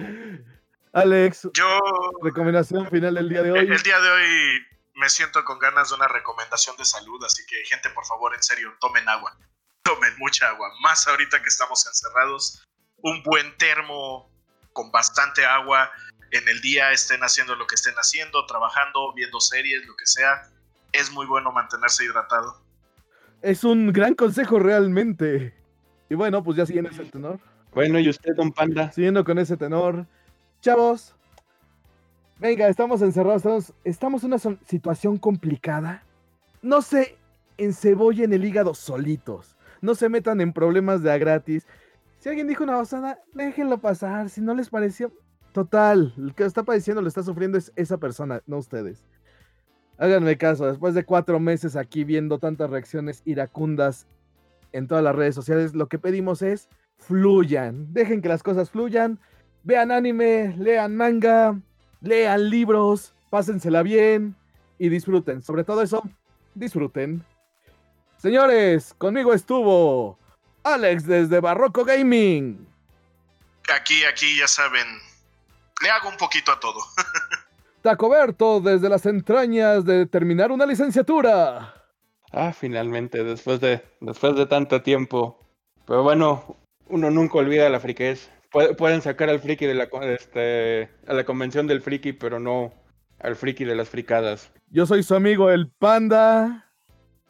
Alex, Yo recomendación final del día de hoy. el día de hoy me siento con ganas de una recomendación de salud, así que gente, por favor, en serio, tomen agua. Tomen mucha agua, más ahorita que estamos encerrados. Un buen termo con bastante agua en el día, estén haciendo lo que estén haciendo, trabajando, viendo series, lo que sea. Es muy bueno mantenerse hidratado. Es un gran consejo realmente. Y bueno, pues ya siguiendo ese tenor. Bueno, ¿y usted, don Panda? Siguiendo con ese tenor. Chavos. Venga, estamos encerrados. Estamos, estamos en una situación complicada. No se encebollen el hígado solitos. No se metan en problemas de a gratis. Si alguien dijo una basada, déjenlo pasar. Si no les pareció. Total, el que está padeciendo, lo está sufriendo es esa persona, no ustedes. Háganme caso, después de cuatro meses aquí viendo tantas reacciones iracundas en todas las redes sociales, lo que pedimos es fluyan, dejen que las cosas fluyan, vean anime, lean manga, lean libros, pásensela bien y disfruten. Sobre todo eso, disfruten. Señores, conmigo estuvo Alex desde Barroco Gaming. Aquí, aquí, ya saben, le hago un poquito a todo. Tacoberto desde las entrañas de terminar una licenciatura. Ah, finalmente, después de, después de tanto tiempo. Pero bueno, uno nunca olvida la friquez. Pu- Pueden sacar al friki de la, este, a la convención del friki, pero no al friki de las fricadas. Yo soy su amigo el Panda.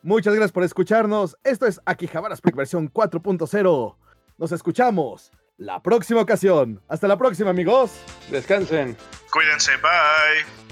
Muchas gracias por escucharnos. Esto es Akihabara Freak versión 4.0. Nos escuchamos la próxima ocasión. Hasta la próxima, amigos. Descansen. Cuídense, bye.